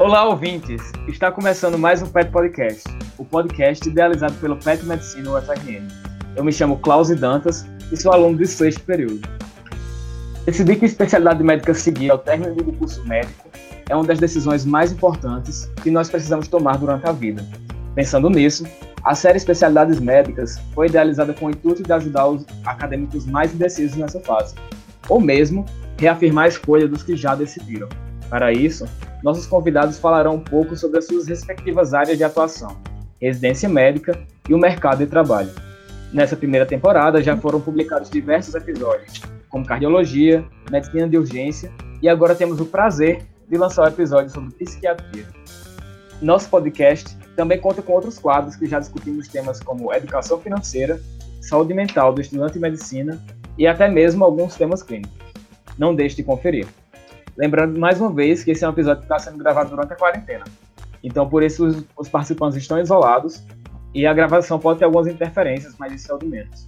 Olá, ouvintes! Está começando mais um PET Podcast, o podcast idealizado pelo PET Medicina UFRN. Eu me chamo Klaus Dantas e sou aluno do sexto período. Decidir que especialidade médica seguir ao término do curso médico é uma das decisões mais importantes que nós precisamos tomar durante a vida. Pensando nisso, a série Especialidades Médicas foi idealizada com o intuito de ajudar os acadêmicos mais indecisos nessa fase, ou mesmo reafirmar a escolha dos que já decidiram. Para isso, nossos convidados falarão um pouco sobre as suas respectivas áreas de atuação, residência médica e o mercado de trabalho. Nessa primeira temporada já foram publicados diversos episódios, como cardiologia, medicina de urgência, e agora temos o prazer de lançar o um episódio sobre psiquiatria. Nosso podcast também conta com outros quadros que já discutimos temas como educação financeira, saúde mental do estudante de medicina e até mesmo alguns temas clínicos. Não deixe de conferir. Lembrando mais uma vez que esse é um episódio que está sendo gravado durante a quarentena. Então, por isso, os, os, participantes estão isolados e a gravação pode ter algumas interferências, mas isso é o de menos.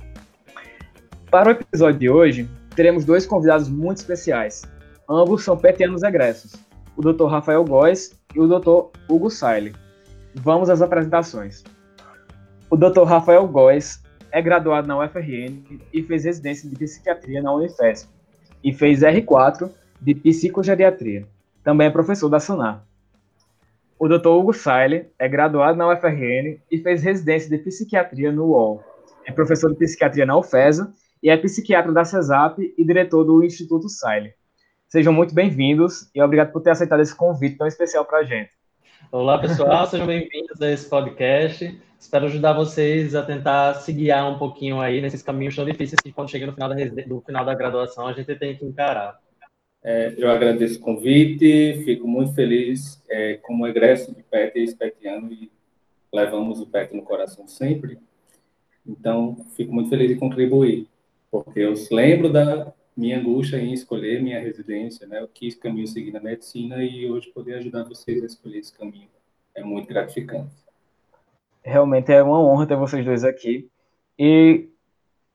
Para o episódio de hoje, teremos dois convidados muito especiais. Ambos são petianos egressos, o Dr. Rafael Góes e o Dr. Hugo Saile. Vamos às apresentações. O Dr. Rafael Góes é graduado na UFRN e fez residência de psiquiatria na Unifesp e fez R4 de Psicogeriatria. Também é professor da SUNAR. O Dr. Hugo Saile é graduado na UFRN e fez residência de psiquiatria no UOL. É professor de psiquiatria na UFESA e é psiquiatra da CESAP e diretor do Instituto Saile. Sejam muito bem-vindos e obrigado por ter aceitado esse convite tão especial para a gente. Olá, pessoal, sejam bem-vindos a esse podcast. Espero ajudar vocês a tentar se guiar um pouquinho aí nesses caminhos tão difíceis que quando chega no final da, do final da graduação a gente tem que encarar. É, eu agradeço o convite, fico muito feliz é, como egresso de PET e PETiano e levamos o PET no coração sempre. Então, fico muito feliz de contribuir, porque eu lembro da minha angústia em escolher minha residência, né? Eu quis caminho seguir na medicina e hoje poder ajudar vocês a escolher esse caminho é muito gratificante. Realmente é uma honra ter vocês dois aqui. E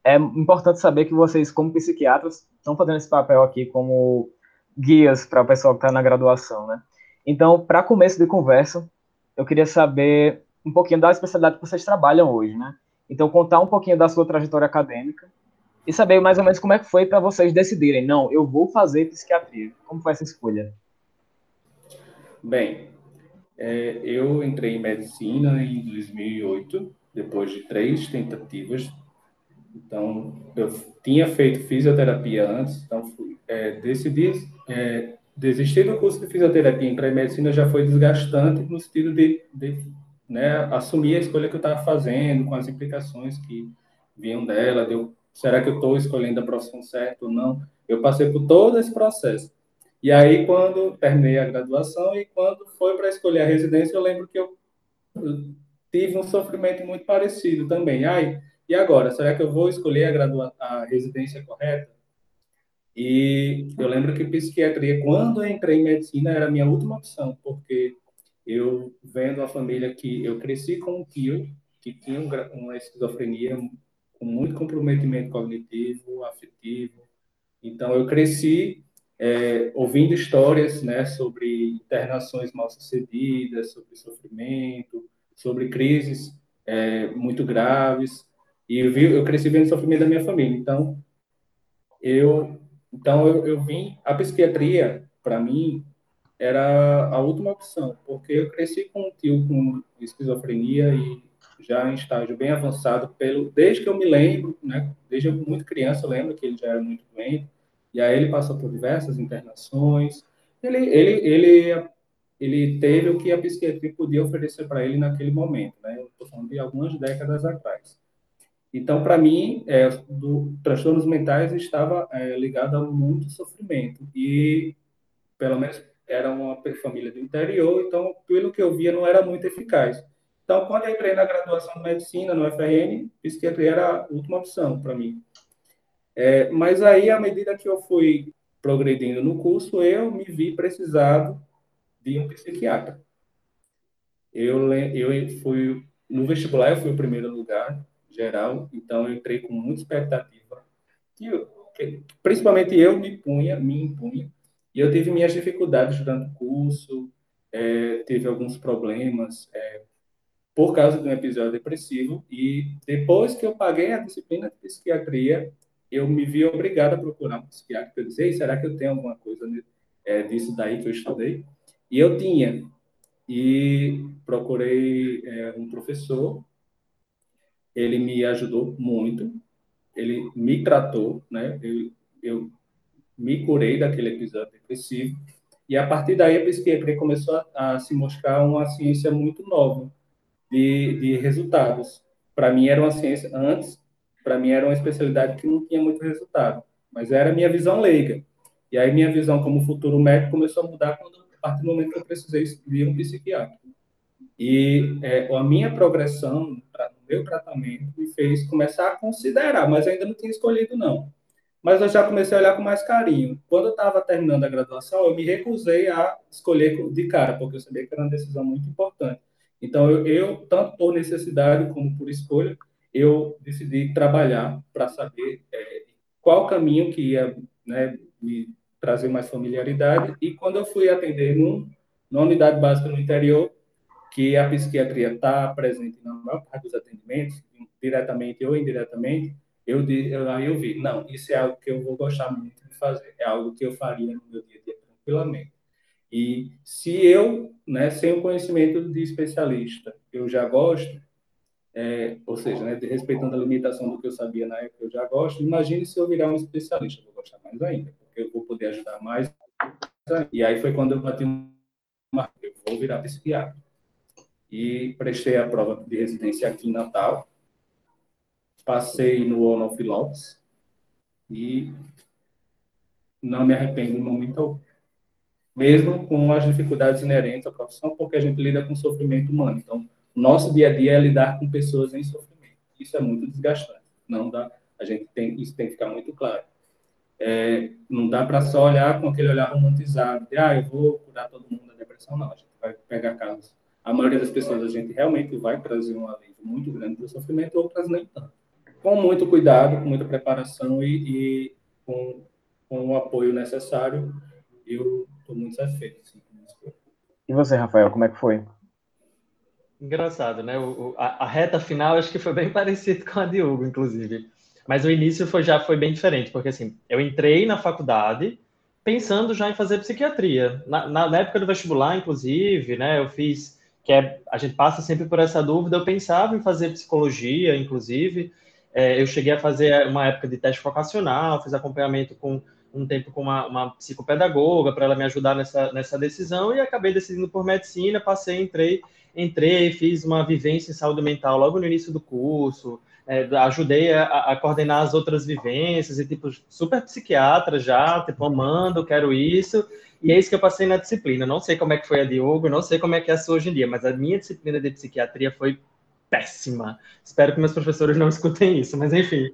é importante saber que vocês, como psiquiatras, estão fazendo esse papel aqui como guias para o pessoal que está na graduação, né? Então, para começo de conversa, eu queria saber um pouquinho da especialidade que vocês trabalham hoje, né? Então, contar um pouquinho da sua trajetória acadêmica e saber mais ou menos como é que foi para vocês decidirem, não, eu vou fazer psiquiatria. Como foi essa escolha? Bem, é, eu entrei em medicina em 2008, depois de três tentativas. Então, eu tinha feito fisioterapia antes, então fui, é, decidi é, desistir do curso de fisioterapia em pré-medicina já foi desgastante no sentido de, de né, assumir a escolha que eu estava fazendo, com as implicações que vinham dela, de eu, será que eu estou escolhendo a profissão certa ou não? Eu passei por todo esse processo. E aí, quando terminei a graduação e quando foi para escolher a residência, eu lembro que eu, tive um sofrimento muito parecido também. Ai, e agora, será que eu vou escolher a, a residência correta? E eu lembro que psiquiatria, quando eu entrei em medicina, era a minha última opção, porque eu vendo a família que eu cresci com um tio que tinha uma esquizofrenia com muito comprometimento cognitivo, afetivo. Então eu cresci é, ouvindo histórias, né, sobre internações mal sucedidas, sobre sofrimento, sobre crises é, muito graves. E eu, vi, eu cresci vendo o sofrimento da minha família. Então eu então, eu, eu vim, a psiquiatria, para mim, era a última opção, porque eu cresci com um tio com esquizofrenia e já em estágio bem avançado, pelo, desde que eu me lembro, né, desde muito criança eu lembro que ele já era muito doente, e aí ele passou por diversas internações, ele, ele, ele, ele teve o que a psiquiatria podia oferecer para ele naquele momento, né, eu estou falando de algumas décadas atrás. Então, para mim, é, do, transtornos mentais estava é, ligado a muito sofrimento e, pelo menos, era uma família do interior, então, pelo que eu via, não era muito eficaz. Então, quando eu entrei na graduação de medicina no FRN, psiquiatria era a última opção para mim. É, mas aí, à medida que eu fui progredindo no curso, eu me vi precisado de um psiquiatra. Eu, eu fui no vestibular, eu fui o primeiro lugar geral, então eu entrei com muita expectativa. E eu, principalmente eu me punha, me impunha, e eu tive minhas dificuldades durante o curso, é, teve alguns problemas é, por causa de um episódio depressivo e depois que eu paguei a disciplina de psiquiatria, eu me vi obrigado a procurar um psiquiatra. Eu disse, será que eu tenho alguma coisa é, disso daí que eu estudei? E eu tinha. E procurei é, um professor, ele me ajudou muito, ele me tratou, né? Eu, eu me curei daquele episódio depressivo. E a partir daí a psiquiatria começou a, a se mostrar uma ciência muito nova de, de resultados. Para mim era uma ciência antes, para mim era uma especialidade que não tinha muito resultado, mas era a minha visão leiga. E aí minha visão como futuro médico começou a mudar quando, a partir do momento que eu precisei de um psiquiatra. E é, a minha progressão meu tratamento me fez começar a considerar, mas ainda não tinha escolhido não. Mas eu já comecei a olhar com mais carinho. Quando eu estava terminando a graduação, eu me recusei a escolher de cara, porque eu sabia que era uma decisão muito importante. Então, eu, eu tanto por necessidade como por escolha, eu decidi trabalhar para saber é, qual caminho que ia né, me trazer mais familiaridade. E quando eu fui atender num, numa unidade básica no interior, que a psiquiatria está presente na maior parte dos atendimentos, diretamente ou indiretamente, eu, eu, aí eu vi, não, isso é algo que eu vou gostar muito de fazer, é algo que eu faria no meu dia a dia tranquilamente. E se eu, né, sem o conhecimento de especialista, eu já gosto, é, ou seja, né, respeitando a limitação do que eu sabia na época, eu já gosto, imagine se eu virar um especialista, eu vou gostar mais ainda, porque eu vou poder ajudar mais. E aí foi quando eu bati uma, eu vou virar psiquiatra. E prestei a prova de residência aqui em Natal, passei no Ono Lopes e não me arrependo algum mesmo com as dificuldades inerentes à profissão, porque a gente lida com sofrimento humano. Então, nosso dia a dia é lidar com pessoas em sofrimento. Isso é muito desgastante. Não dá, a gente tem, isso tem que ficar muito claro. É, não dá para só olhar com aquele olhar romantizado, de, ah, eu vou curar todo mundo da depressão. Não, a gente vai pegar casos. A maioria das pessoas, a gente realmente vai trazer um alívio muito grande do sofrimento, outras nem tanto. Com muito cuidado, com muita preparação e, e com, com o apoio necessário, eu estou muito satisfeito. Assim, e você, Rafael, como é que foi? Engraçado, né? O, a, a, reta final acho que foi bem parecido com a de Hugo, inclusive. Mas o início foi, já foi bem diferente, porque assim, eu entrei na faculdade pensando já em fazer psiquiatria. Na, na, na época do vestibular, inclusive, né? Eu fiz, que é, a gente passa sempre por essa dúvida, eu pensava em fazer psicologia, inclusive. É, eu cheguei a fazer uma época de teste vocacional, fiz acompanhamento com um tempo com uma, uma psicopedagoga para ela me ajudar nessa, nessa decisão e acabei decidindo por medicina, passei, entrei, entrei, fiz uma vivência em saúde mental logo no início do curso, é, ajudei a, a, coordenar as outras vivências e, tipo, super psiquiatra já, tipo, amando, quero isso, e é isso que eu passei na disciplina. Não sei como é que foi a Diogo, não sei como é que é a sua hoje em dia, mas a minha disciplina de psiquiatria foi péssima. Espero que meus professores não escutem isso, mas enfim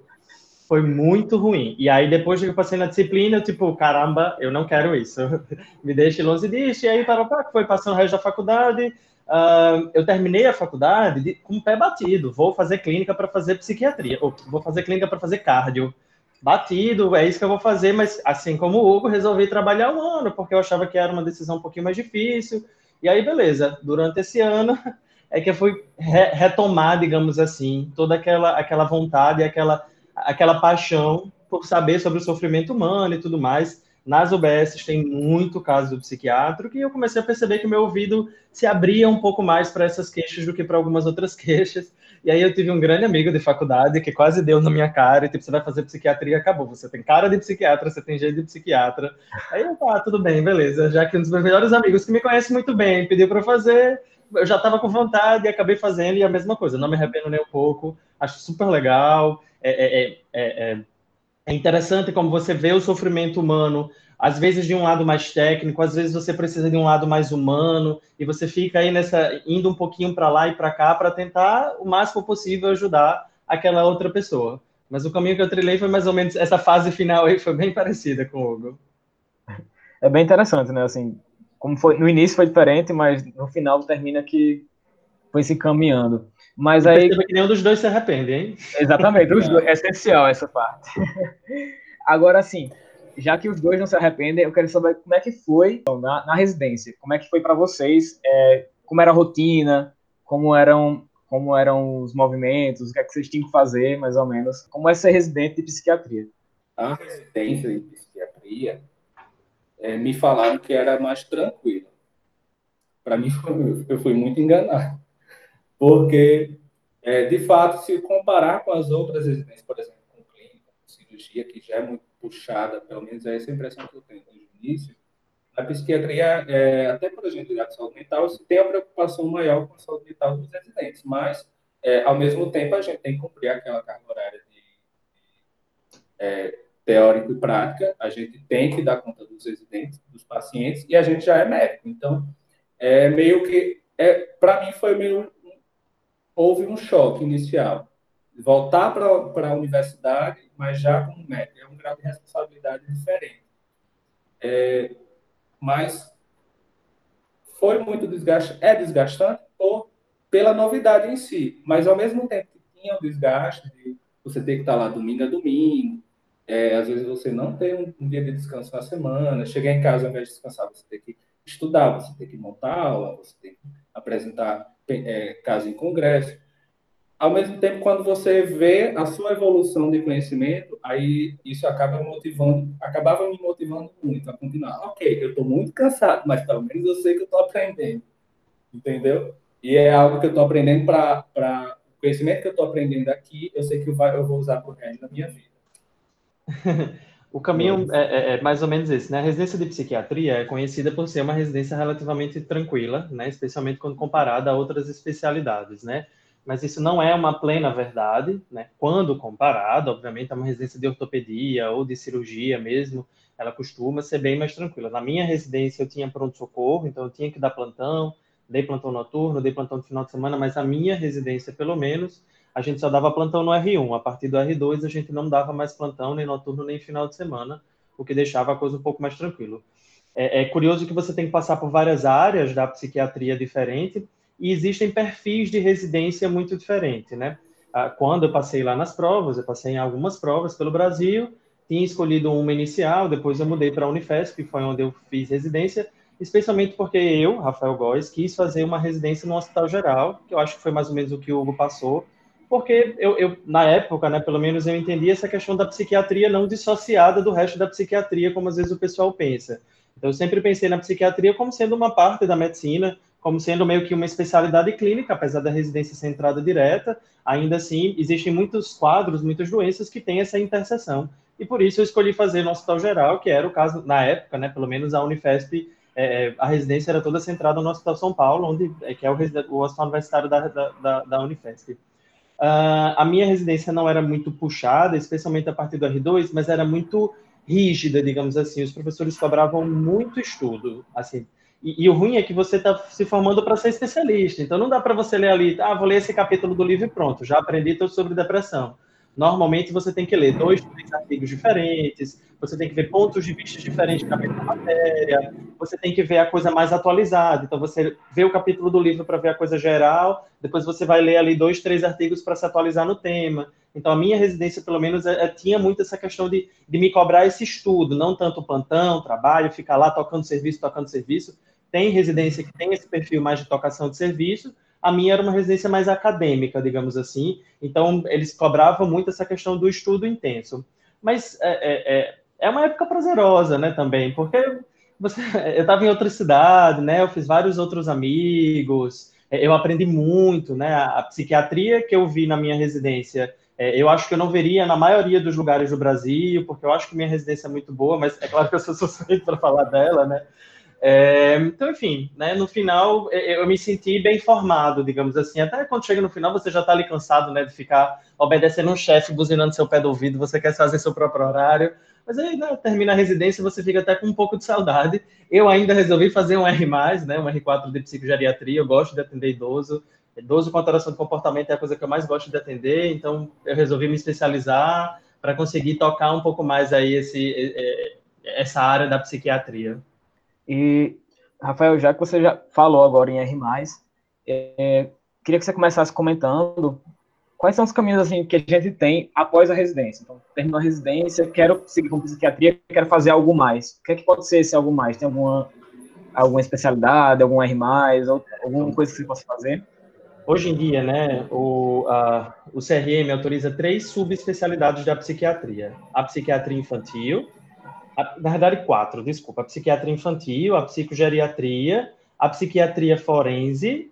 foi muito ruim. E aí, depois que eu passei na disciplina, eu, tipo, caramba, eu não quero isso. Me deixe longe disso. E aí, para foi passando o resto da faculdade. Uh, eu terminei a faculdade de, com o pé batido. Vou fazer clínica para fazer psiquiatria. Ou vou fazer clínica para fazer cardio. Batido, é isso que eu vou fazer. Mas, assim como o Hugo, resolvi trabalhar um ano, porque eu achava que era uma decisão um pouquinho mais difícil. E aí, beleza. Durante esse ano, é que eu fui re retomar, digamos assim, toda aquela, aquela vontade, aquela aquela paixão por saber sobre o sofrimento humano e tudo mais. Nas UBS tem muito caso do psiquiátrico e eu comecei a perceber que o meu ouvido se abria um pouco mais para essas queixas do que para algumas outras queixas. E aí eu tive um grande amigo de faculdade que quase deu na minha cara, e tipo, você vai fazer psiquiatria, acabou. Você tem cara de psiquiatra, você tem jeito de psiquiatra. Aí eu, tá, tudo bem, beleza. Já que um dos meus melhores amigos, que me conhece muito bem, pediu para fazer, eu já estava com vontade e acabei fazendo, e a mesma coisa, não me arrependo nem um pouco, acho super legal. É é, é, é, é, interessante como você vê o sofrimento humano, às vezes de um lado mais técnico, às vezes você precisa de um lado mais humano, e você fica aí nessa, indo um pouquinho para lá e para cá para tentar o máximo possível ajudar aquela outra pessoa. Mas o caminho que eu trilhei foi mais ou menos essa fase final aí foi bem parecida com o Hugo. É bem interessante, né? Assim, como foi no início foi diferente, mas no final termina que foi se caminhando. Mas aí. que nenhum dos dois se arrepende, hein? Exatamente, os dois, é essencial essa parte. Agora, assim, já que os dois não se arrependem, eu quero saber como é que foi na, na residência, como é que foi para vocês, é, como era a rotina, como eram, como eram os movimentos, o que é que vocês tinham que fazer, mais ou menos, como é ser residente de psiquiatria. A residência de psiquiatria, é, me falaram que era mais tranquila. Para mim, eu fui muito enganado, porque, é, de fato, se comparar com as outras residências, por exemplo, que já é muito puxada, pelo menos é essa a impressão que eu tenho desde o início, a psiquiatria, é, até por a gente de saúde mental, se tem a preocupação maior com a saúde mental dos residentes, mas, é, ao mesmo tempo, a gente tem que cumprir aquela carga horária de, é, teórico e prática, a gente tem que dar conta dos residentes, dos pacientes, e a gente já é médico. Então, é meio que, é, para mim, foi meio. Houve um choque inicial. Voltar para a universidade mas já como médico. É um grau de responsabilidade diferente. É, mas foi muito desgaste, é desgastante por, pela novidade em si, mas ao mesmo tempo que tinha o desgaste de você ter que estar lá domingo a domingo, é, às vezes você não tem um, um, dia de descanso na semana, chegar em casa ao invés de descansar, você tem que estudar, você tem que montar aula, você tem que apresentar é, caso em congresso ao mesmo tempo, quando você vê a sua evolução de conhecimento, aí isso acaba motivando, acabava me motivando muito a continuar. Ok, eu estou muito cansado, mas pelo menos eu sei que eu estou aprendendo, entendeu? E é algo que eu estou aprendendo para o conhecimento que eu estou aprendendo aqui, eu sei que eu, vai, eu vou usar para o resto da minha vida. o caminho é, é, é, mais ou menos esse, né? A residência de psiquiatria é conhecida por ser uma residência relativamente tranquila, né? Especialmente quando comparada a outras especialidades, né? Mas isso não é uma plena verdade, né? Quando comparado, obviamente, a uma residência de ortopedia ou de cirurgia mesmo, ela costuma ser bem mais tranquila. Na minha residência eu tinha pronto-socorro, então eu tinha que dar plantão, dei plantão noturno, dei plantão no final de semana, mas a minha residência, pelo menos, a gente só dava plantão no R1. A partir do R2 a gente não dava mais plantão nem noturno nem final de semana, o que deixava a coisa um pouco mais tranquilo. É, é curioso que você tem que passar por várias áreas da psiquiatria diferente, e existem perfis de residência muito diferentes, né? Ah, quando eu passei lá nas provas, eu passei em algumas provas pelo Brasil, tinha escolhido uma inicial, depois eu mudei para a Unifesp, que foi onde eu fiz residência, especialmente porque eu, Rafael Góes, quis fazer uma residência no Hospital Geral, que eu acho que foi mais ou menos o que o Hugo passou, porque eu, eu, na época, né, pelo menos eu entendi essa questão da psiquiatria não dissociada do resto da psiquiatria, como às vezes o pessoal pensa. Então, eu sempre pensei na psiquiatria como sendo uma parte da medicina, como sendo meio que uma especialidade clínica, apesar da residência ser entrada direta, ainda assim existem muitos quadros, muitas doenças que têm essa interseção. E por isso eu escolhi fazer no Hospital Geral, que era o caso, na época, né, pelo menos a Unifesp, é, a residência era toda centrada no Hospital São Paulo, onde, é, que é o, o hospital universitário da, da, da Unifesp. Uh, a minha residência não era muito puxada, especialmente a partir do R2, mas era muito rígida, digamos assim. Os professores cobravam muito estudo, assim, e, e, o ruim é que você está se formando para ser especialista. Então não dá para você ler ali, ah, vou ler esse capítulo do livro e pronto, já aprendi tudo sobre depressão. Normalmente você tem que ler dois, três artigos diferentes, você tem que ver pontos de vista diferentes da mesma matéria, você tem que ver a coisa mais atualizada. Então você vê o capítulo do livro para ver a coisa geral, depois você vai ler ali dois, três artigos para se atualizar no tema. Então a minha residência, pelo menos, é, é, tinha muito essa questão de, de me cobrar esse estudo, não tanto plantão, trabalho, ficar lá tocando serviço, tocando serviço, tem residência que tem esse perfil mais de tocação de serviço, a minha era uma residência mais acadêmica, digamos assim, então eles cobravam muito essa questão do estudo intenso. Mas é, é, é, é uma época prazerosa, né, também, porque você, eu estava em outra cidade, né, eu fiz vários outros amigos, é, eu aprendi muito, né, a psiquiatria que eu vi na minha residência, é, eu acho que eu não veria na maioria dos lugares do Brasil, porque eu acho que minha residência é muito boa, mas é claro que eu sou suspeito para falar dela, né, é, então, enfim, né, no final eu me senti bem formado, digamos assim. Até quando chega no final, você já está ali cansado né, de ficar obedecendo um chefe, buzinando seu pé do ouvido, você quer fazer seu próprio horário. Mas aí né, termina a residência você fica até com um pouco de saudade. Eu ainda resolvi fazer um R, né, um R4 de psicogeriatria. Eu gosto de atender idoso. Idoso com alteração de comportamento é a coisa que eu mais gosto de atender, então eu resolvi me especializar para conseguir tocar um pouco mais aí esse, essa área da psiquiatria. E, Rafael, já que você já falou agora em R+, é, queria que você começasse comentando quais são os caminhos assim que a gente tem após a residência? Então, terminou a residência, quero seguir com psiquiatria, quero fazer algo mais. O que é que pode ser esse algo mais? Tem alguma alguma especialidade, algum R+, alguma coisa que você possa fazer? Hoje em dia, né, o, a, o CRM autoriza três subespecialidades da psiquiatria. A psiquiatria infantil, a, na verdade quatro, desculpa, a psiquiatria infantil, a psicogeriatria, a psiquiatria forense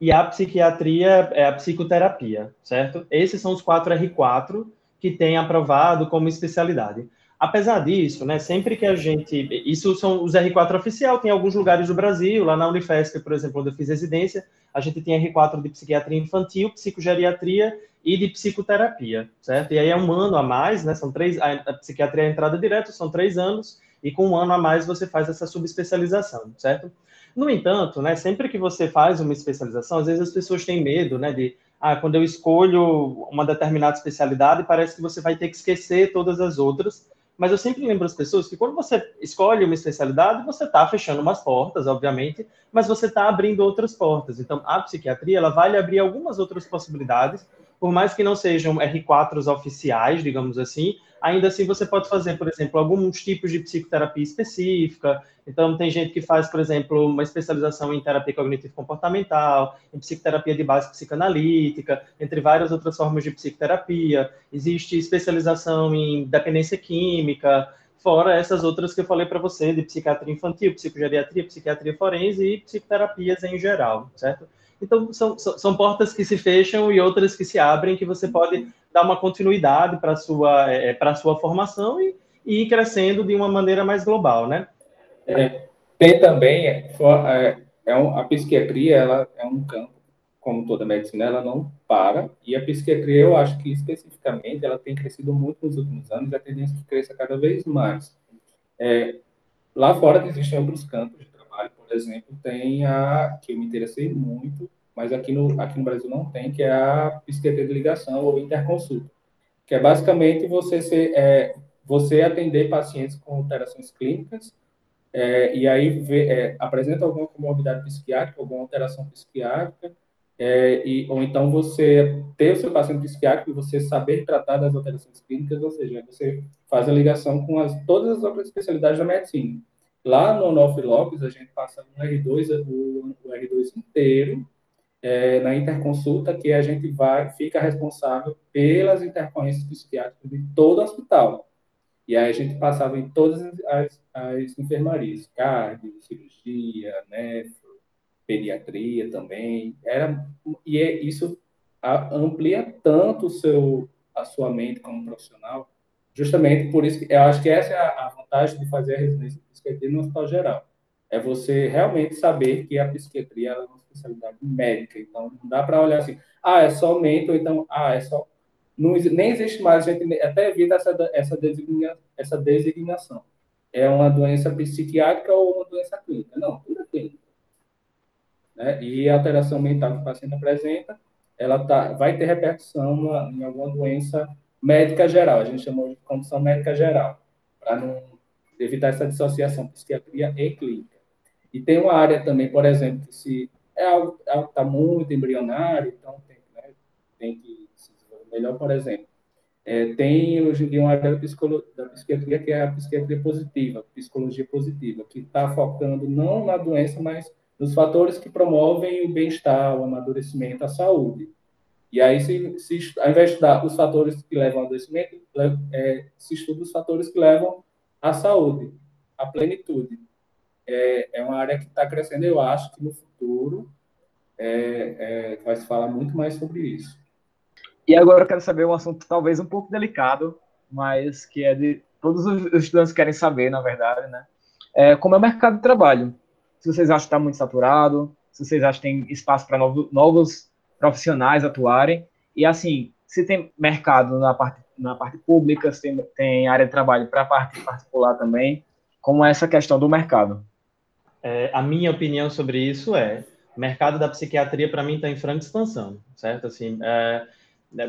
e a psiquiatria, é, a psicoterapia, certo? Esses são os quatro R4 que tem aprovado como especialidade. Apesar disso, né, sempre que a gente. Isso são os R4 oficial, tem alguns lugares do Brasil, lá na Unifesp, por exemplo, onde eu fiz residência, a gente tem R4 de psiquiatria infantil, psicogeriatria e de psicoterapia, certo? E aí é um ano a mais, né? São três. A, a psiquiatria é entrada direto, são três anos, e com um ano a mais você faz essa subespecialização, certo? No entanto, né, sempre que você faz uma especialização, às vezes as pessoas têm medo, né, de ah, quando eu escolho uma determinada especialidade, parece que você vai ter que esquecer todas as outras, mas eu sempre lembro as pessoas que quando você escolhe uma especialidade, você está fechando umas portas, obviamente, mas você está abrindo outras portas. Então, a psiquiatria, ela vai lhe abrir algumas outras possibilidades, por mais que não sejam R4s oficiais, digamos assim, ainda assim você pode fazer, por exemplo, alguns tipos de psicoterapia específica. Então, tem gente que faz, por exemplo, uma especialização em terapia cognitivo-comportamental, em psicoterapia de base psicanalítica, entre várias outras formas de psicoterapia. Existe especialização em dependência química, fora essas outras que eu falei para você, de psiquiatria infantil, psicogeriatria, psiquiatria forense e psicoterapias em geral, certo? Então, são, são portas que se fecham e outras que se abrem, que você pode dar uma continuidade para a sua, é, é sua formação e, e, ir crescendo de uma maneira mais global, né? É, tem também, é, é, é um, a psiquiatria, ela é um campo, como toda medicina, ela não para, e a psiquiatria, eu acho que especificamente, ela tem crescido muito nos últimos anos, e a tendência é que cresça cada vez mais. É, lá fora existem outros campos de trabalho, por exemplo, tem a, que eu me interessei muito, mas aqui no, aqui no Brasil não tem, que é a psiquiatria de ligação ou interconsulta, que é basicamente você, ser, é, você atender pacientes com alterações clínicas é, e aí vê, é, apresenta alguma comorbidade psiquiátrica, alguma alteração psiquiátrica, é, e, ou então você ter o seu paciente psiquiátrico e você saber tratar das alterações clínicas, ou seja, você faz a ligação com as, todas as outras especialidades da medicina. Lá no Onofre Lopes, a gente passa no R2, o, o R2 inteiro, é, na interconsulta que a gente vai fica responsável pelas intercorrências psiquiátricas de todo o hospital. E aí a gente passava em todas as, as enfermarias, cardio, cirurgia, nefro, pediatria também. Era, e é, isso amplia tanto o seu, a sua mente como profissional, justamente por isso que eu acho que essa é a, a vantagem de fazer a residência de psiquiatria no hospital geral. É você realmente saber que a psiquiatria é especialidade médica. Então, não dá para olhar assim, ah, é só mente, ou então, ah, é só. Não, nem existe mais, a gente até evita essa, essa, designa, essa designação. É uma doença psiquiátrica ou uma doença clínica. Não, tudo é clínica. Né? E a alteração mental que o paciente apresenta, ela tá, vai ter repercussão em alguma doença médica geral. A gente chamou de condição médica geral, para não evitar essa dissociação psiquiatria e clínica. E tem uma área também, por exemplo, que se é algo que está muito embrionário, então tem, né, tem que se desenvolver melhor, por exemplo. É, tem hoje em dia uma área da, da psiquiatria que é a psiquiatria positiva, psicologia positiva, que está focando não na doença, mas nos fatores que promovem o bem-estar, o amadurecimento, a saúde. E aí, se, se, ao invés de estudar os fatores que levam ao adoecimento, é, se estuda os fatores que levam à saúde, à plenitude. É, é uma área que está crescendo, eu acho que no futuro é, é, vai se falar muito mais sobre isso. E agora eu quero saber um assunto talvez um pouco delicado, mas que é de todos os estudantes querem saber, na verdade, né? É, como é o mercado de trabalho? Se vocês acham que está muito saturado, se vocês acham que tem espaço para novos, novos profissionais atuarem, e assim, se tem mercado na parte, na parte pública, se tem, tem área de trabalho para a parte particular também, como é essa questão do mercado? É, a minha opinião sobre isso é: o mercado da psiquiatria, para mim, está em franca expansão, certo? Assim, é,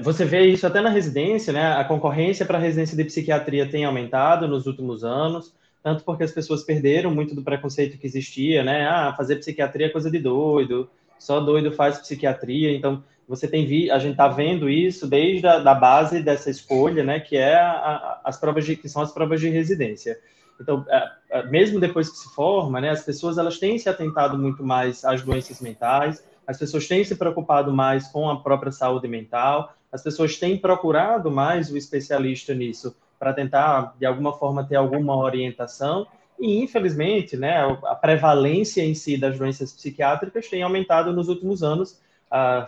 você vê isso até na residência, né? A concorrência para a residência de psiquiatria tem aumentado nos últimos anos, tanto porque as pessoas perderam muito do preconceito que existia, né? Ah, fazer psiquiatria é coisa de doido, só doido faz psiquiatria. Então, você tem vi, a gente está vendo isso desde a da base dessa escolha, né, que é a, a, as provas de, que são as provas de residência. Então, é, é, mesmo depois que se forma, né, as pessoas elas têm se atentado muito mais às doenças mentais, as pessoas têm se preocupado mais com a própria saúde mental, as pessoas têm procurado mais o especialista nisso para tentar, de alguma forma, ter alguma orientação. E, infelizmente, né, a prevalência em si das doenças psiquiátricas tem aumentado nos últimos anos. Ah,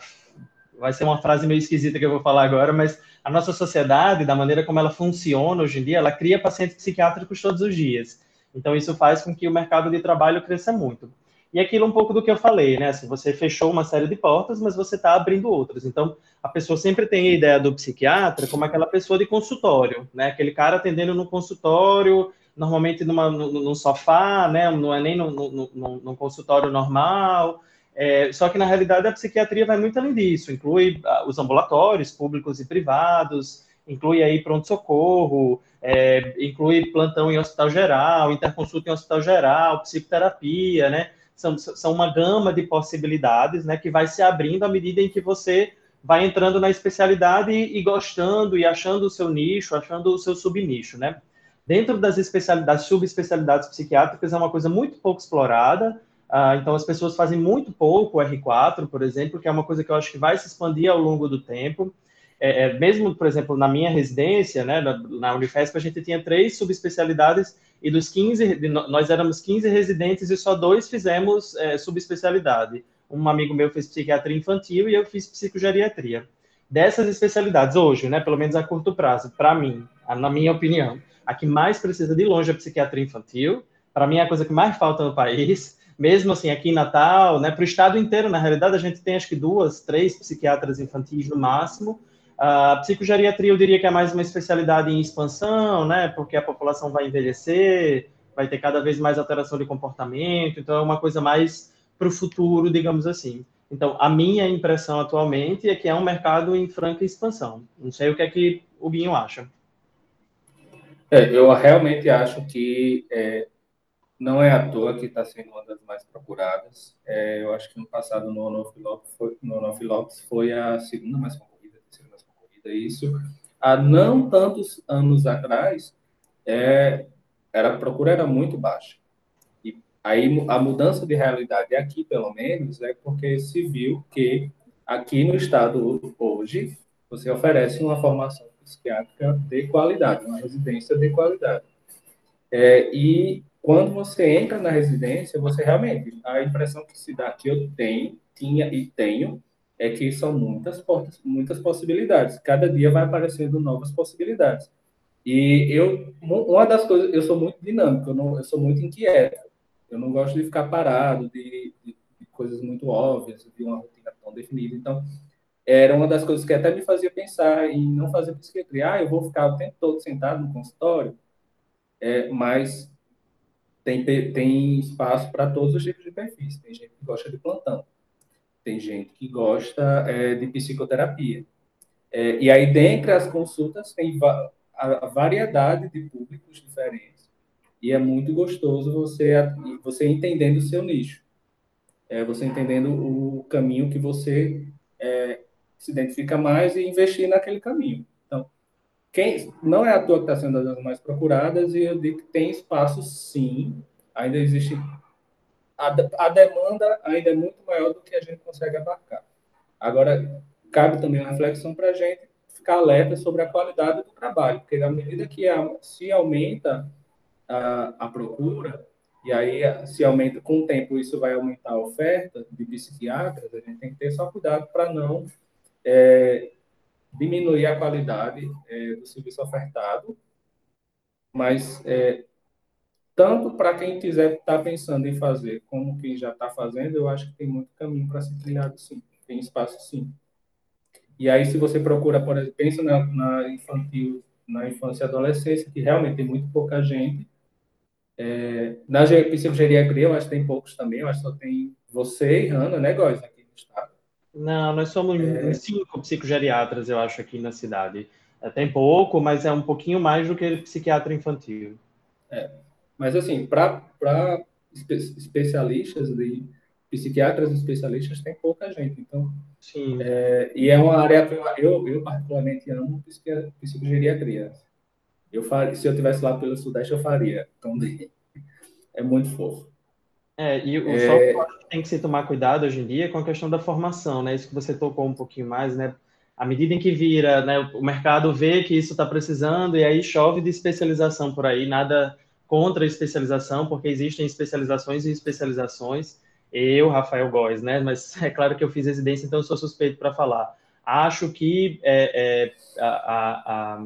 vai ser uma frase meio esquisita que eu vou falar agora, mas a nossa sociedade, da maneira como ela funciona hoje em dia, ela cria pacientes psiquiátricos todos os dias. Então, isso faz com que o mercado de trabalho cresça muito. E aquilo um pouco do que eu falei, né? Assim, você fechou uma série de portas, mas você está abrindo outras. Então, a pessoa sempre tem a ideia do psiquiatra como aquela pessoa de consultório, né? Aquele cara atendendo no consultório, normalmente numa, no, num sofá, né? Não é nem num, num, num consultório normal. É, só que, na realidade, a psiquiatria vai muito além disso. Inclui ah, os ambulatórios públicos e privados, inclui aí pronto-socorro, é, inclui plantão em hospital geral, interconsulta em hospital geral, psicoterapia, né? são, são uma gama de possibilidades, né, que vai se abrindo à medida em que você vai entrando na especialidade e, e gostando e achando o seu nicho, achando o seu subnicho, né? Dentro das especialidades, subespecialidades psiquiátricas é uma coisa muito pouco explorada, uh, então as pessoas fazem muito pouco o R4, por exemplo, que é uma coisa que eu acho que vai se expandir ao longo do tempo. É, é, mesmo, por exemplo, na minha residência, né, na, na Unifesp, a gente tinha três subespecialidades e dos 15, nós éramos 15 residentes e só dois fizemos é, subespecialidade. Um amigo meu fez psiquiatria infantil e eu fiz psicogeriatria. Dessas especialidades, hoje, né, pelo menos a curto prazo, para mim, na minha opinião, a que mais precisa de longe é a psiquiatria infantil. Para mim, é a coisa que mais falta no país. Mesmo assim, aqui em Natal, né, para o estado inteiro, na realidade, a gente tem acho que duas, três psiquiatras infantis no máximo a psicogeriatria eu diria que é mais uma especialidade em expansão, né? Porque a população vai envelhecer, vai ter cada vez mais alteração de comportamento, então é uma coisa mais para o futuro, digamos assim. Então, a minha impressão atualmente é que é um mercado em franca expansão. Não sei o que é que o Guinho acha. É, eu realmente acho que é, não é à toa que está sendo uma das mais procuradas. É, eu acho que no passado no Onofilox foi, foi a segunda mais procurada isso. Há não tantos anos atrás, é, era, a procura era muito baixa. E aí a mudança de realidade aqui, pelo menos, é porque se viu que aqui no estado hoje você oferece uma formação psiquiátrica de qualidade, uma residência de qualidade. É, e quando você entra na residência, você realmente, a impressão que se dá, que eu tenho, tinha e tenho, é que são muitas portas, muitas possibilidades. Cada dia vai aparecendo novas possibilidades. E eu, uma das coisas, eu sou muito dinâmico, eu, não, eu sou muito inquieto. Eu não gosto de ficar parado, de, de, de coisas muito óbvias, de uma rotina tão definida. Então, era uma das coisas que até me fazia pensar em não fazer psiquiatria. Ah, eu vou ficar o tempo todo sentado no consultório, é, mas tem, tem espaço para todos os tipos de perfis. Tem gente que gosta de plantão tem gente que gosta é, de psicoterapia. É, e aí, dentre as consultas, tem va a variedade de públicos diferentes. E é muito gostoso você, você entendendo o seu nicho. É, você entendendo o caminho que você é, se identifica mais e investir naquele caminho. Quem não é a tua que está sendo das mais procuradas, e eu digo que tem espaço sim, ainda existe a, a demanda ainda é muito maior do que a gente consegue abarcar. Agora, cabe também uma reflexão para a gente ficar alerta sobre a qualidade do trabalho, porque na medida que a, se aumenta a, a procura, e aí se aumenta com o tempo, isso vai aumentar a oferta de psiquiatras, a gente tem que ter só cuidado para não é, diminuir a qualidade é, do serviço ofertado, mas é, tanto para quem quiser estar tá pensando em fazer, como quem já está fazendo, eu acho que tem muito caminho para ser trilhado, sim. Tem espaço, sim. E aí, se você procura, por exemplo, pensa na, na infantil, na infância e adolescência, que realmente tem muito pouca gente. É, na psicogeriatria, eu acho que tem poucos também. Eu acho que só tem você e Hanna, né, Góis, aqui no estado. Não, nós somos é... cinco psicogeriatras, eu acho, aqui na cidade. É, tem pouco, mas é um pouquinho mais do que psiquiatra infantil. É. Mas, assim, para espe especialistas de, psiquiatras especialistas tem pouca gente. Então, Sim. É, e é uma área que eu, eu, particularmente amo psicogeriatria. Eu faria, se eu tivesse lá pelo Sudeste, eu faria. Então, é muito fofo. É, e o é... só tem que se tomar cuidado hoje em dia com a questão da formação, né? Isso que você tocou um pouquinho mais, né? À medida em que vira, né, o mercado vê que isso está precisando e aí chove de especialização por aí, nada contra a especialização, porque existem especializações e especializações. Eu, Rafael Góes, né? Mas é claro que eu fiz residência, então eu sou suspeito para falar. Acho que é, é, a, a, a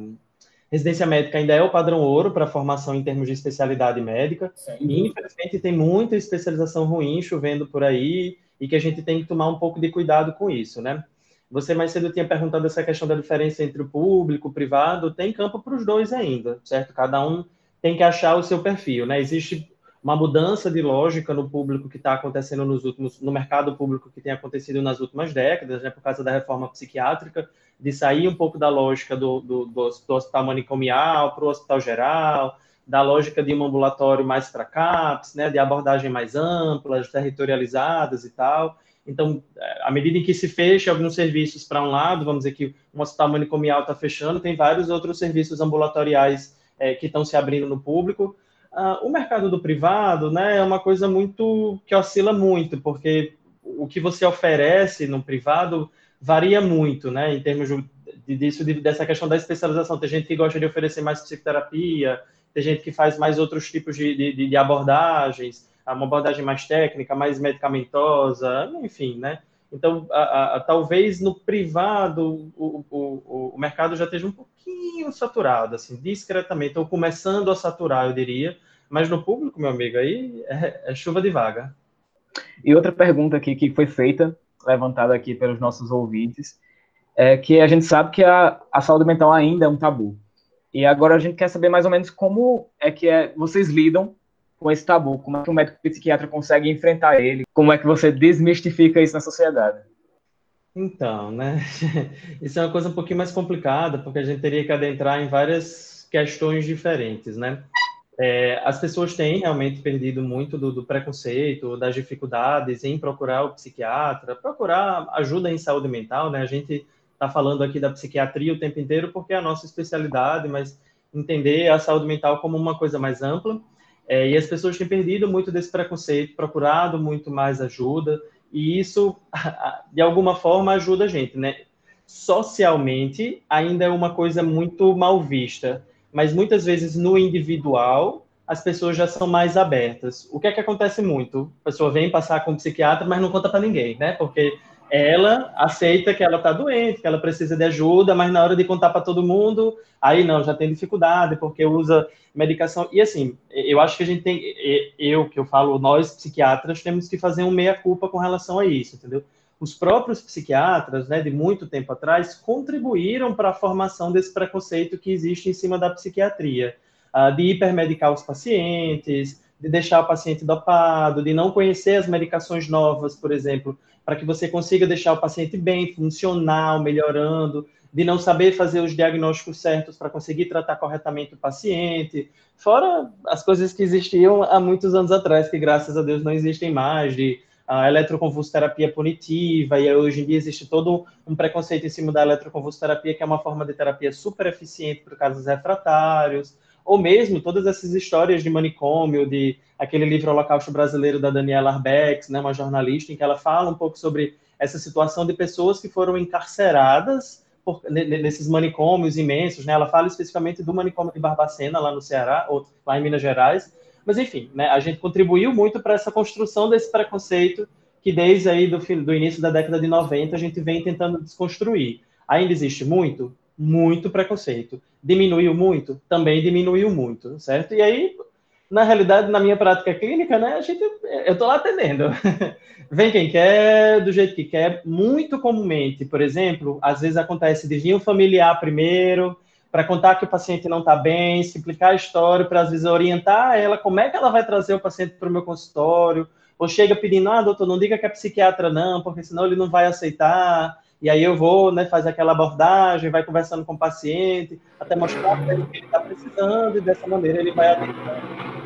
residência médica ainda é o padrão ouro para formação em termos de especialidade médica. E, infelizmente, tem muita especialização ruim chovendo por aí e que a gente tem que tomar um pouco de cuidado com isso, né? Você mais cedo tinha perguntado essa questão da diferença entre o público, o privado, tem campo para os dois ainda, certo? Cada um tem que achar o seu perfil, né? Existe uma mudança de lógica no público que está acontecendo nos últimos, no mercado público que tem acontecido nas últimas décadas, né? Por causa da reforma psiquiátrica, de sair um pouco da lógica do, do, do, do hospital manicomial para o hospital geral, da lógica de um ambulatório mais para CAPS, né, de abordagem mais ampla, territorializadas e tal. Então, à medida em que se fecha alguns serviços para um lado, vamos dizer que um hospital manicomial está fechando, tem vários outros serviços ambulatoriais é, que estão se abrindo no público. Uh, o mercado do privado né, é uma coisa muito que oscila muito, porque o que você oferece no privado varia muito, né, em termos de, disso, de, dessa questão da especialização. Tem gente que gosta de oferecer mais psicoterapia, tem gente que faz mais outros tipos de, de, de abordagens, uma abordagem mais técnica, mais medicamentosa, enfim, né? Então, a, a, a, talvez no privado o, o, o, mercado já esteja um pouquinho saturado, assim, discretamente, ou começando a saturar, eu diria, mas no público, meu amigo, aí é, é chuva de vaga. E outra pergunta aqui que foi feita levantada aqui pelos nossos ouvintes, é que a gente sabe que a, a saúde mental ainda é um tabu. E agora a gente quer saber mais ou menos como é que é, vocês lidam com esse tabu, como é que o médico psiquiatra consegue enfrentar ele, como é que você desmistifica isso na sociedade. Então, né, isso é uma coisa um pouquinho mais complicada, porque a gente teria que adentrar em várias questões diferentes, né? É, as pessoas têm realmente perdido muito do, do, preconceito, das dificuldades em procurar o psiquiatra, procurar ajuda em saúde mental, né? A gente está falando aqui da psiquiatria o tempo inteiro porque é a nossa especialidade, mas entender a saúde mental como uma coisa mais ampla. É, e as pessoas têm perdido muito desse preconceito, procurado muito mais ajuda, e isso, de alguma forma, ajuda a gente, né? Socialmente, ainda é uma coisa muito mal vista mas muitas vezes no individual as pessoas já são mais abertas. O que é que acontece muito? A pessoa vem passar com um psiquiatra, mas não conta para ninguém, né? Porque ela aceita que ela está doente, que ela precisa de ajuda, mas na hora de contar para todo mundo, aí não, já tem dificuldade, porque usa medicação. E assim, eu acho que a gente tem, eu que eu falo, nós psiquiatras temos que fazer um meia-culpa com relação a isso, entendeu? Os próprios psiquiatras, né, de muito tempo atrás, contribuíram para a formação desse preconceito que existe em cima da psiquiatria, uh, de hipermedicar os pacientes, de deixar o paciente dopado, de não conhecer as medicações novas, por exemplo, para que você consiga deixar o paciente bem, funcional, melhorando, de não saber fazer os diagnósticos certos para conseguir tratar corretamente o paciente, fora as coisas que existiam há muitos anos atrás, que graças a Deus não existem mais, de a eletroconvulsoterapia punitiva, e hoje em dia existe todo um preconceito em cima da eletroconvulsoterapia, que é uma forma de terapia super eficiente para casos refratários, ou mesmo todas essas histórias de manicômio, de aquele livro Holocausto Brasileiro da Daniela Arbex, né, uma jornalista, em que ela fala um pouco sobre essa situação de pessoas que foram encarceradas por, nesses manicômios imensos, né, ela fala especificamente do manicômio de Barbacena, lá no Ceará, ou lá em Minas Gerais, mas, enfim, né, a gente contribuiu muito para essa construção desse preconceito que desde aí do, do início da década de 90 a gente vem tentando desconstruir. Ainda existe muito? Muito preconceito. Diminuiu muito? Também diminuiu muito, certo? E aí, na realidade, na minha prática clínica, né, a gente, eu estou lá atendendo. Vem quem quer, do jeito que quer. Muito comumente, por exemplo, às vezes acontece de vir um familiar primeiro, para contar que o paciente não está bem, explicar a história, para às vezes orientar ela como é que ela vai trazer o paciente para o meu consultório, ou chega pedindo, ah, doutor, não diga que é psiquiatra não, porque senão ele não vai aceitar, e aí eu vou, né, faz aquela abordagem, vai conversando com o paciente, até mostrar para ele que ele está precisando, e dessa maneira ele vai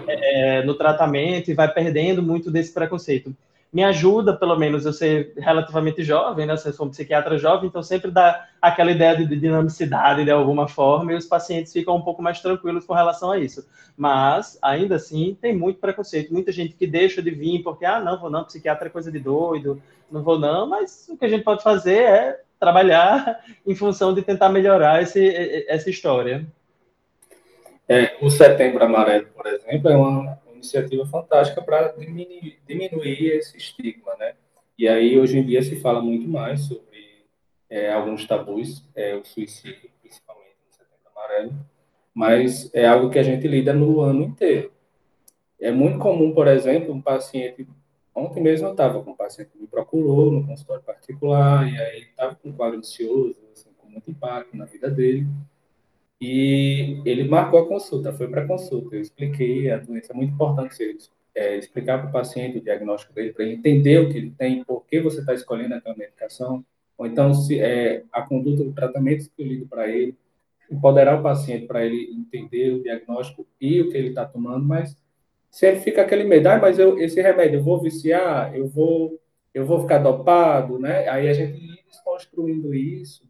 é, no tratamento e vai perdendo muito desse preconceito. Me ajuda, pelo menos, eu ser relativamente jovem, né? Eu sou um psiquiatra jovem, então sempre dá aquela ideia de dinamicidade de alguma forma e os pacientes ficam um pouco mais tranquilos com relação a isso. Mas, ainda assim, tem muito preconceito, muita gente que deixa de vir porque, ah, não, vou não, psiquiatra é coisa de doido, não vou não, mas o que a gente pode fazer é trabalhar em função de tentar melhorar esse, essa história. É, o Setembro Amarelo, por exemplo, é uma iniciativa fantástica para diminuir, diminuir, esse estigma, né? E aí, hoje em dia, se fala muito mais sobre é, alguns tabus, é, o suicídio, principalmente no Setembro Amarelo, mas é algo que a gente lida no ano inteiro. É muito comum, por exemplo, um paciente. Ontem mesmo eu estava com um paciente que me procurou no consultório particular, e aí estava com um quadro ansioso, assim, com muito impacto na vida dele. E ele marcou a consulta, foi para a consulta. Eu expliquei a doença, é muito importante é, explicar para o paciente o diagnóstico dele, para ele entender o que ele tem, por que você está escolhendo aquela medicação, ou então se é, a conduta do tratamento escolhido para ele, empoderar o paciente para ele entender o diagnóstico e o que ele está tomando, mas sempre fica aquele medo, ah, mas eu, esse remédio eu vou viciar, eu vou, eu vou ficar dopado, né? Aí a gente desconstruindo isso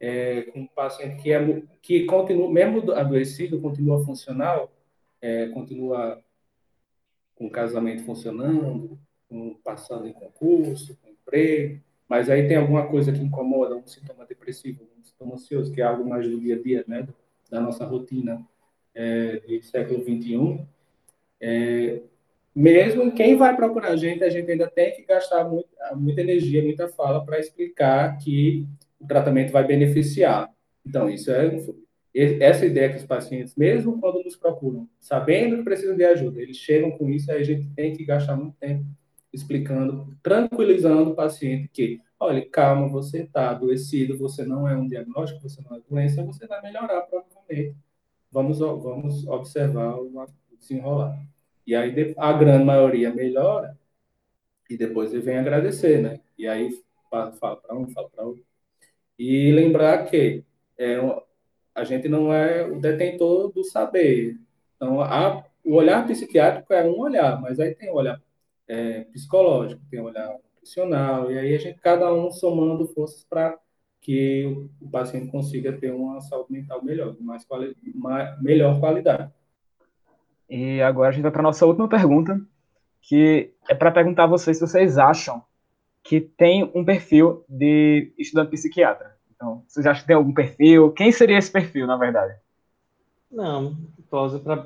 é, com um paciente que, é, que continua, mesmo adoecido, continua funcional, é, continua com o casamento funcionando, com, passando em concurso, com emprego, mas aí tem alguma coisa que incomoda, um sintoma depressivo, um sintoma ansioso, que é algo mais do dia a dia, né, da nossa rotina é, de século XXI, é, mesmo quem vai procurar a gente, a gente ainda tem que gastar muito, muita energia, muita fala para explicar que o tratamento vai beneficiar. Então, isso é essa ideia que os pacientes, mesmo quando nos procuram, sabendo que precisam de ajuda, eles chegam com isso, aí a gente tem que gastar muito tempo explicando, tranquilizando o paciente que, olha, calma, você está adoecido, você não é um diagnóstico, você não é doença, você vai melhorar provavelmente. Vamos, vamos observar o desenrolar. E aí a grande maioria melhora e depois ele vem agradecer, né? E aí fala para um, fala para outro. E lembrar que é, a gente não é o detentor do saber. Então, a, o olhar psiquiátrico é um olhar, mas aí tem o olhar é, psicológico, tem o olhar nutricional, e aí a gente, cada um somando forças para que o, o, paciente consiga ter uma saúde mental melhor, mais, quali, mais melhor qualidade. E agora a gente vai para a nossa última pergunta, que é para perguntar a vocês se vocês acham que tem um perfil de estudante psiquiatra. Então, vocês acham que tem algum perfil? Quem seria esse perfil, na verdade? Não,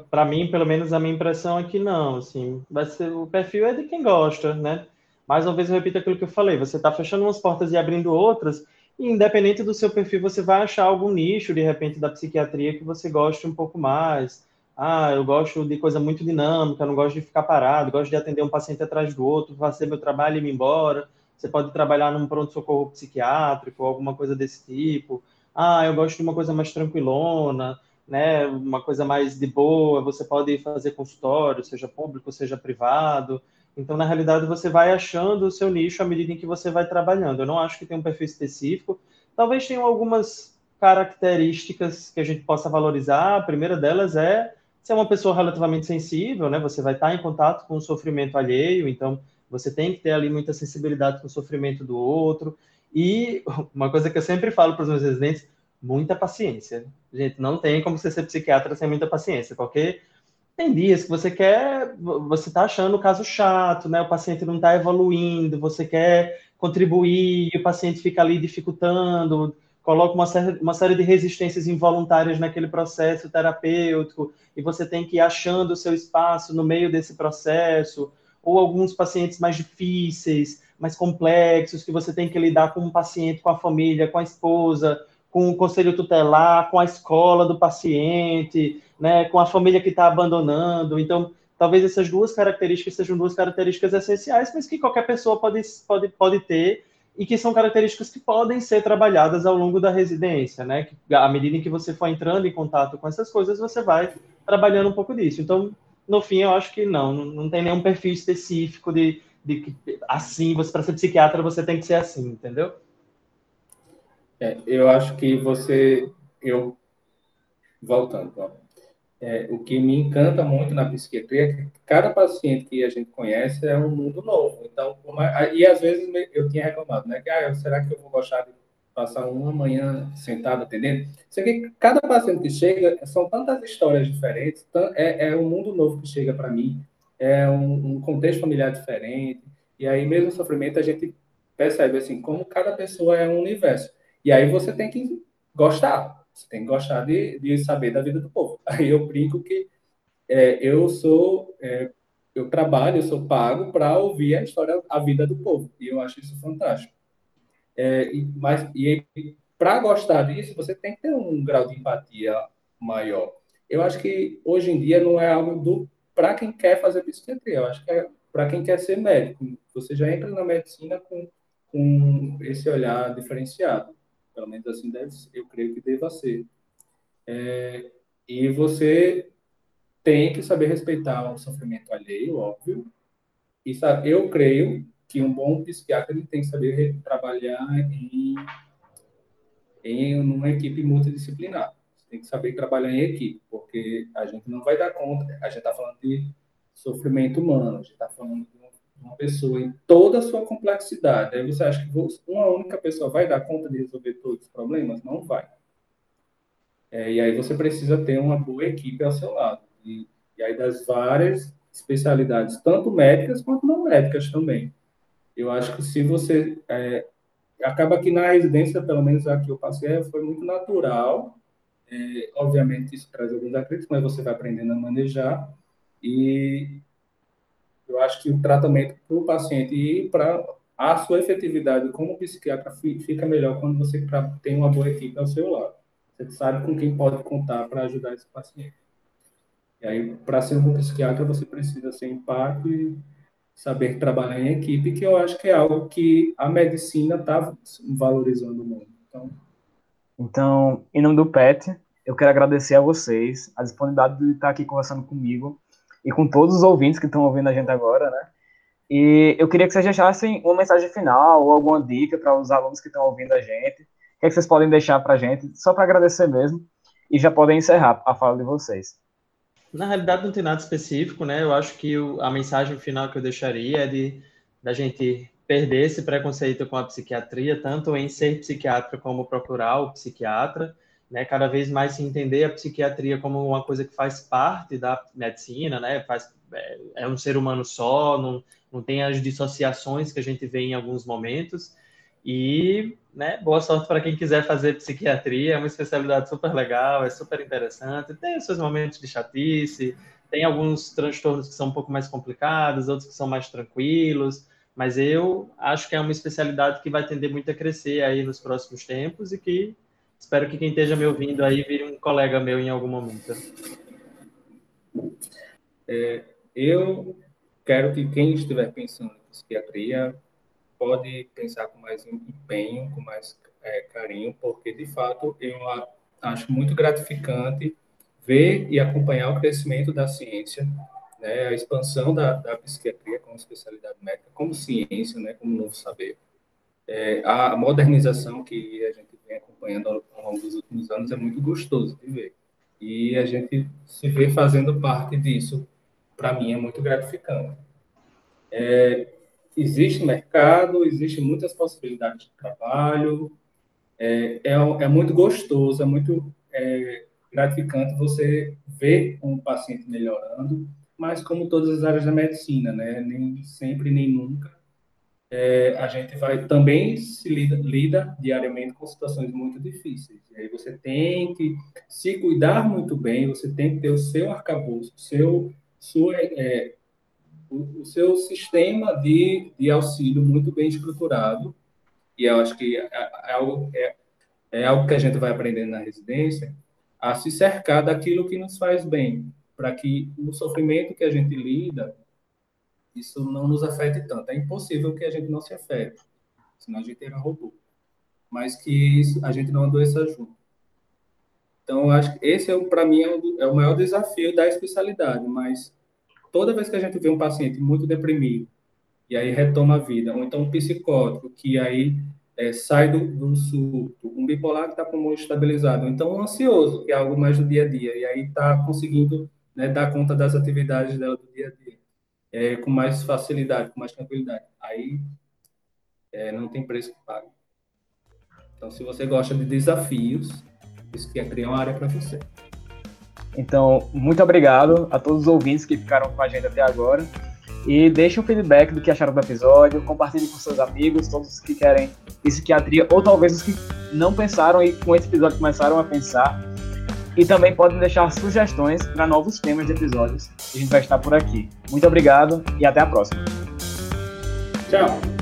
para mim, pelo menos a minha impressão é que não, assim, vai ser, o perfil é de quem gosta, né? Mais uma vez eu repito aquilo que eu falei, você está fechando umas portas e abrindo outras, e independente do seu perfil, você vai achar algum nicho, de repente, da psiquiatria que você goste um pouco mais. Ah, eu gosto de coisa muito dinâmica, não gosto de ficar parado, gosto de atender um paciente atrás do outro, fazer meu trabalho e ir embora. Você pode trabalhar num pronto-socorro psiquiátrico, alguma coisa desse tipo. Ah, eu gosto de uma coisa mais tranquilona, né? Uma coisa mais de boa. Você pode fazer consultório, seja público, seja privado. Então, na realidade, você vai achando o seu nicho à medida em que você vai trabalhando. Eu não acho que tem um perfil específico. Talvez tenham algumas características que a gente possa valorizar. A primeira delas é ser uma pessoa relativamente sensível, né? Você vai estar em contato com o sofrimento alheio, então você tem que ter ali muita sensibilidade com o sofrimento do outro. E uma coisa que eu sempre falo para os meus residentes, muita paciência. Gente, não tem como você ser psiquiatra sem muita paciência, porque tem dias que você quer, você está achando o caso chato, né? O paciente não está evoluindo, você quer contribuir e o paciente fica ali dificultando, coloca uma série, uma série de resistências involuntárias naquele processo terapêutico e você tem que ir achando o seu espaço no meio desse processo ou alguns pacientes mais difíceis, mais complexos, que você tem que lidar com um paciente, com a família, com a esposa, com o conselho tutelar, com a escola do paciente, né, com a família que está abandonando. Então, talvez essas duas características sejam duas características essenciais, mas que qualquer pessoa pode, pode, pode ter e que são características que podem ser trabalhadas ao longo da residência, né? À medida em que você for entrando em contato com essas coisas, você vai trabalhando um pouco disso. Então, no fim, eu acho que não, não tem nenhum perfil específico de, de que assim, você para ser psiquiatra você tem que ser assim, entendeu? É, eu acho que você, eu voltando, ó, é, o que me encanta muito na psiquiatria é que cada paciente que a gente conhece é um mundo novo. Então, e às vezes eu tinha reclamado, né? Que, ah, será que eu vou gostar de passar uma manhã sentado atendendo? Isso que cada paciente que chega, são tantas histórias diferentes, é, é um mundo novo que chega para mim, é um, um contexto familiar diferente, e aí mesmo o sofrimento a gente percebe, assim, como cada pessoa é um universo. E aí você tem que gostar, você tem que gostar de, de saber da vida do povo. Aí eu brinco que é, eu sou, é, eu trabalho, eu sou pago para ouvir a história, a vida do povo. E eu acho isso fantástico. É, e, mas e para gostar disso, você tem que ter um grau de empatia maior. Eu acho que hoje em dia não é algo do para quem quer fazer psiquiatria. Eu acho que é para quem quer ser médico. Você já entra na medicina com, com esse olhar diferenciado. Pelo menos assim deve, eu creio que deva ser. É, e você tem que saber respeitar o sofrimento alheio, óbvio. E eu creio que um bom psiquiatra ele tem que saber trabalhar em, em uma equipe multidisciplinar. Você tem que saber trabalhar em equipe, porque a gente não vai dar conta. A gente está falando de sofrimento humano, a gente está falando de uma pessoa em toda a sua complexidade. Aí você acha que uma única pessoa vai dar conta de resolver todos os problemas? Não vai. É, e aí você precisa ter uma boa equipe ao seu lado. E, e aí das várias especialidades, tanto médicas quanto não médicas também. Eu acho que se você... É, acaba que na residência, pelo menos aqui eu passei, foi muito natural. É, obviamente isso traz alguns atritos, mas você vai aprendendo a manejar. E eu acho que o tratamento para o paciente e para a sua efetividade como psiquiatra fica melhor quando você tem uma boa equipe ao seu lado. Você sabe com quem pode contar para ajudar esse paciente. E aí, para ser um bom psiquiatra, você precisa ser empático e saber trabalhar em equipe, que eu acho que é algo que a medicina está valorizando muito. Então, então, em nome do PET, eu quero agradecer a vocês a disponibilidade de estar aqui conversando comigo e com todos os ouvintes que estão ouvindo a gente agora, né? E eu queria que vocês deixassem uma mensagem final ou alguma dica para os alunos que estão ouvindo a gente. O que, é que vocês podem deixar para a gente, só para agradecer mesmo, e já podem encerrar a fala de vocês. Na realidade, não tem nada específico, né? Eu acho que a mensagem final que eu deixaria é de da gente perder esse preconceito com a psiquiatria, tanto em ser psiquiatra como procurar o psiquiatra, né, cada vez mais se entender a psiquiatria como uma coisa que faz parte da medicina, né, faz, é, é um ser humano só, não, não tem as dissociações que a gente vê em alguns momentos. E né, boa sorte para quem quiser fazer psiquiatria, é uma especialidade super legal, é super interessante, tem seus momentos de chatice, tem alguns transtornos que são um pouco mais complicados, outros que são mais tranquilos, mas eu acho que é uma especialidade que vai tender muito a crescer aí nos próximos tempos e que Espero que quem esteja me ouvindo aí vire um colega meu em algum momento. É, eu quero que quem estiver pensando em psiquiatria pode pensar com mais empenho, com mais é, carinho, porque de fato eu acho muito gratificante ver e acompanhar o crescimento da ciência, né, a expansão da, da psiquiatria como especialidade médica, como ciência, né, como novo saber, é, a modernização que a gente vem acompanhando ao, ao longo dos últimos anos é muito gostoso de ver. E a gente se vê fazendo parte disso, para mim, é muito gratificante. É, existe mercado, existem muitas possibilidades de trabalho, é, é, é muito gostoso, é muito é, gratificante você ver um paciente melhorando, mas como todas as áreas da medicina, né? Nem sempre, nem nunca é, a gente vai também se lida, lida, diariamente com situações muito difíceis. E aí você tem que se cuidar muito bem, você tem que ter o seu arcabouço, seu, sua, é, o, o, seu sistema de, de auxílio muito bem estruturado. E eu acho que é, é, algo, é, é algo que a gente vai aprendendo na residência, a se cercar daquilo que nos faz bem, para que o sofrimento que a gente lida isso não nos afete tanto. É impossível que a gente não se afete, senão a gente era robô. Mas que isso, a gente não adoeça junto. Então, acho que esse, é, para mim, é o, é o maior desafio da especialidade. Mas toda vez que a gente vê um paciente muito deprimido, e aí retoma a vida, ou então um psicótico, que aí é, sai do, do surto, um bipolar que está com o humor estabilizado, então um ansioso, que é algo mais do dia a dia, e aí está conseguindo né, dar conta das atividades dela do dia a dia, é, com mais facilidade, com mais tranquilidade. Aí é, não tem preço que pague. Então, se você gosta de desafios, isso que é criar uma área para você. Então, muito obrigado a todos os ouvintes que ficaram com a gente até agora. E deixe um feedback do que acharam do episódio, compartilhe com seus amigos, todos os que querem psiquiatria, ou talvez os que não pensaram e com esse episódio começaram a pensar. E também podem deixar sugestões para novos temas de episódios. A gente vai estar por aqui. Muito obrigado e até a próxima. Tchau.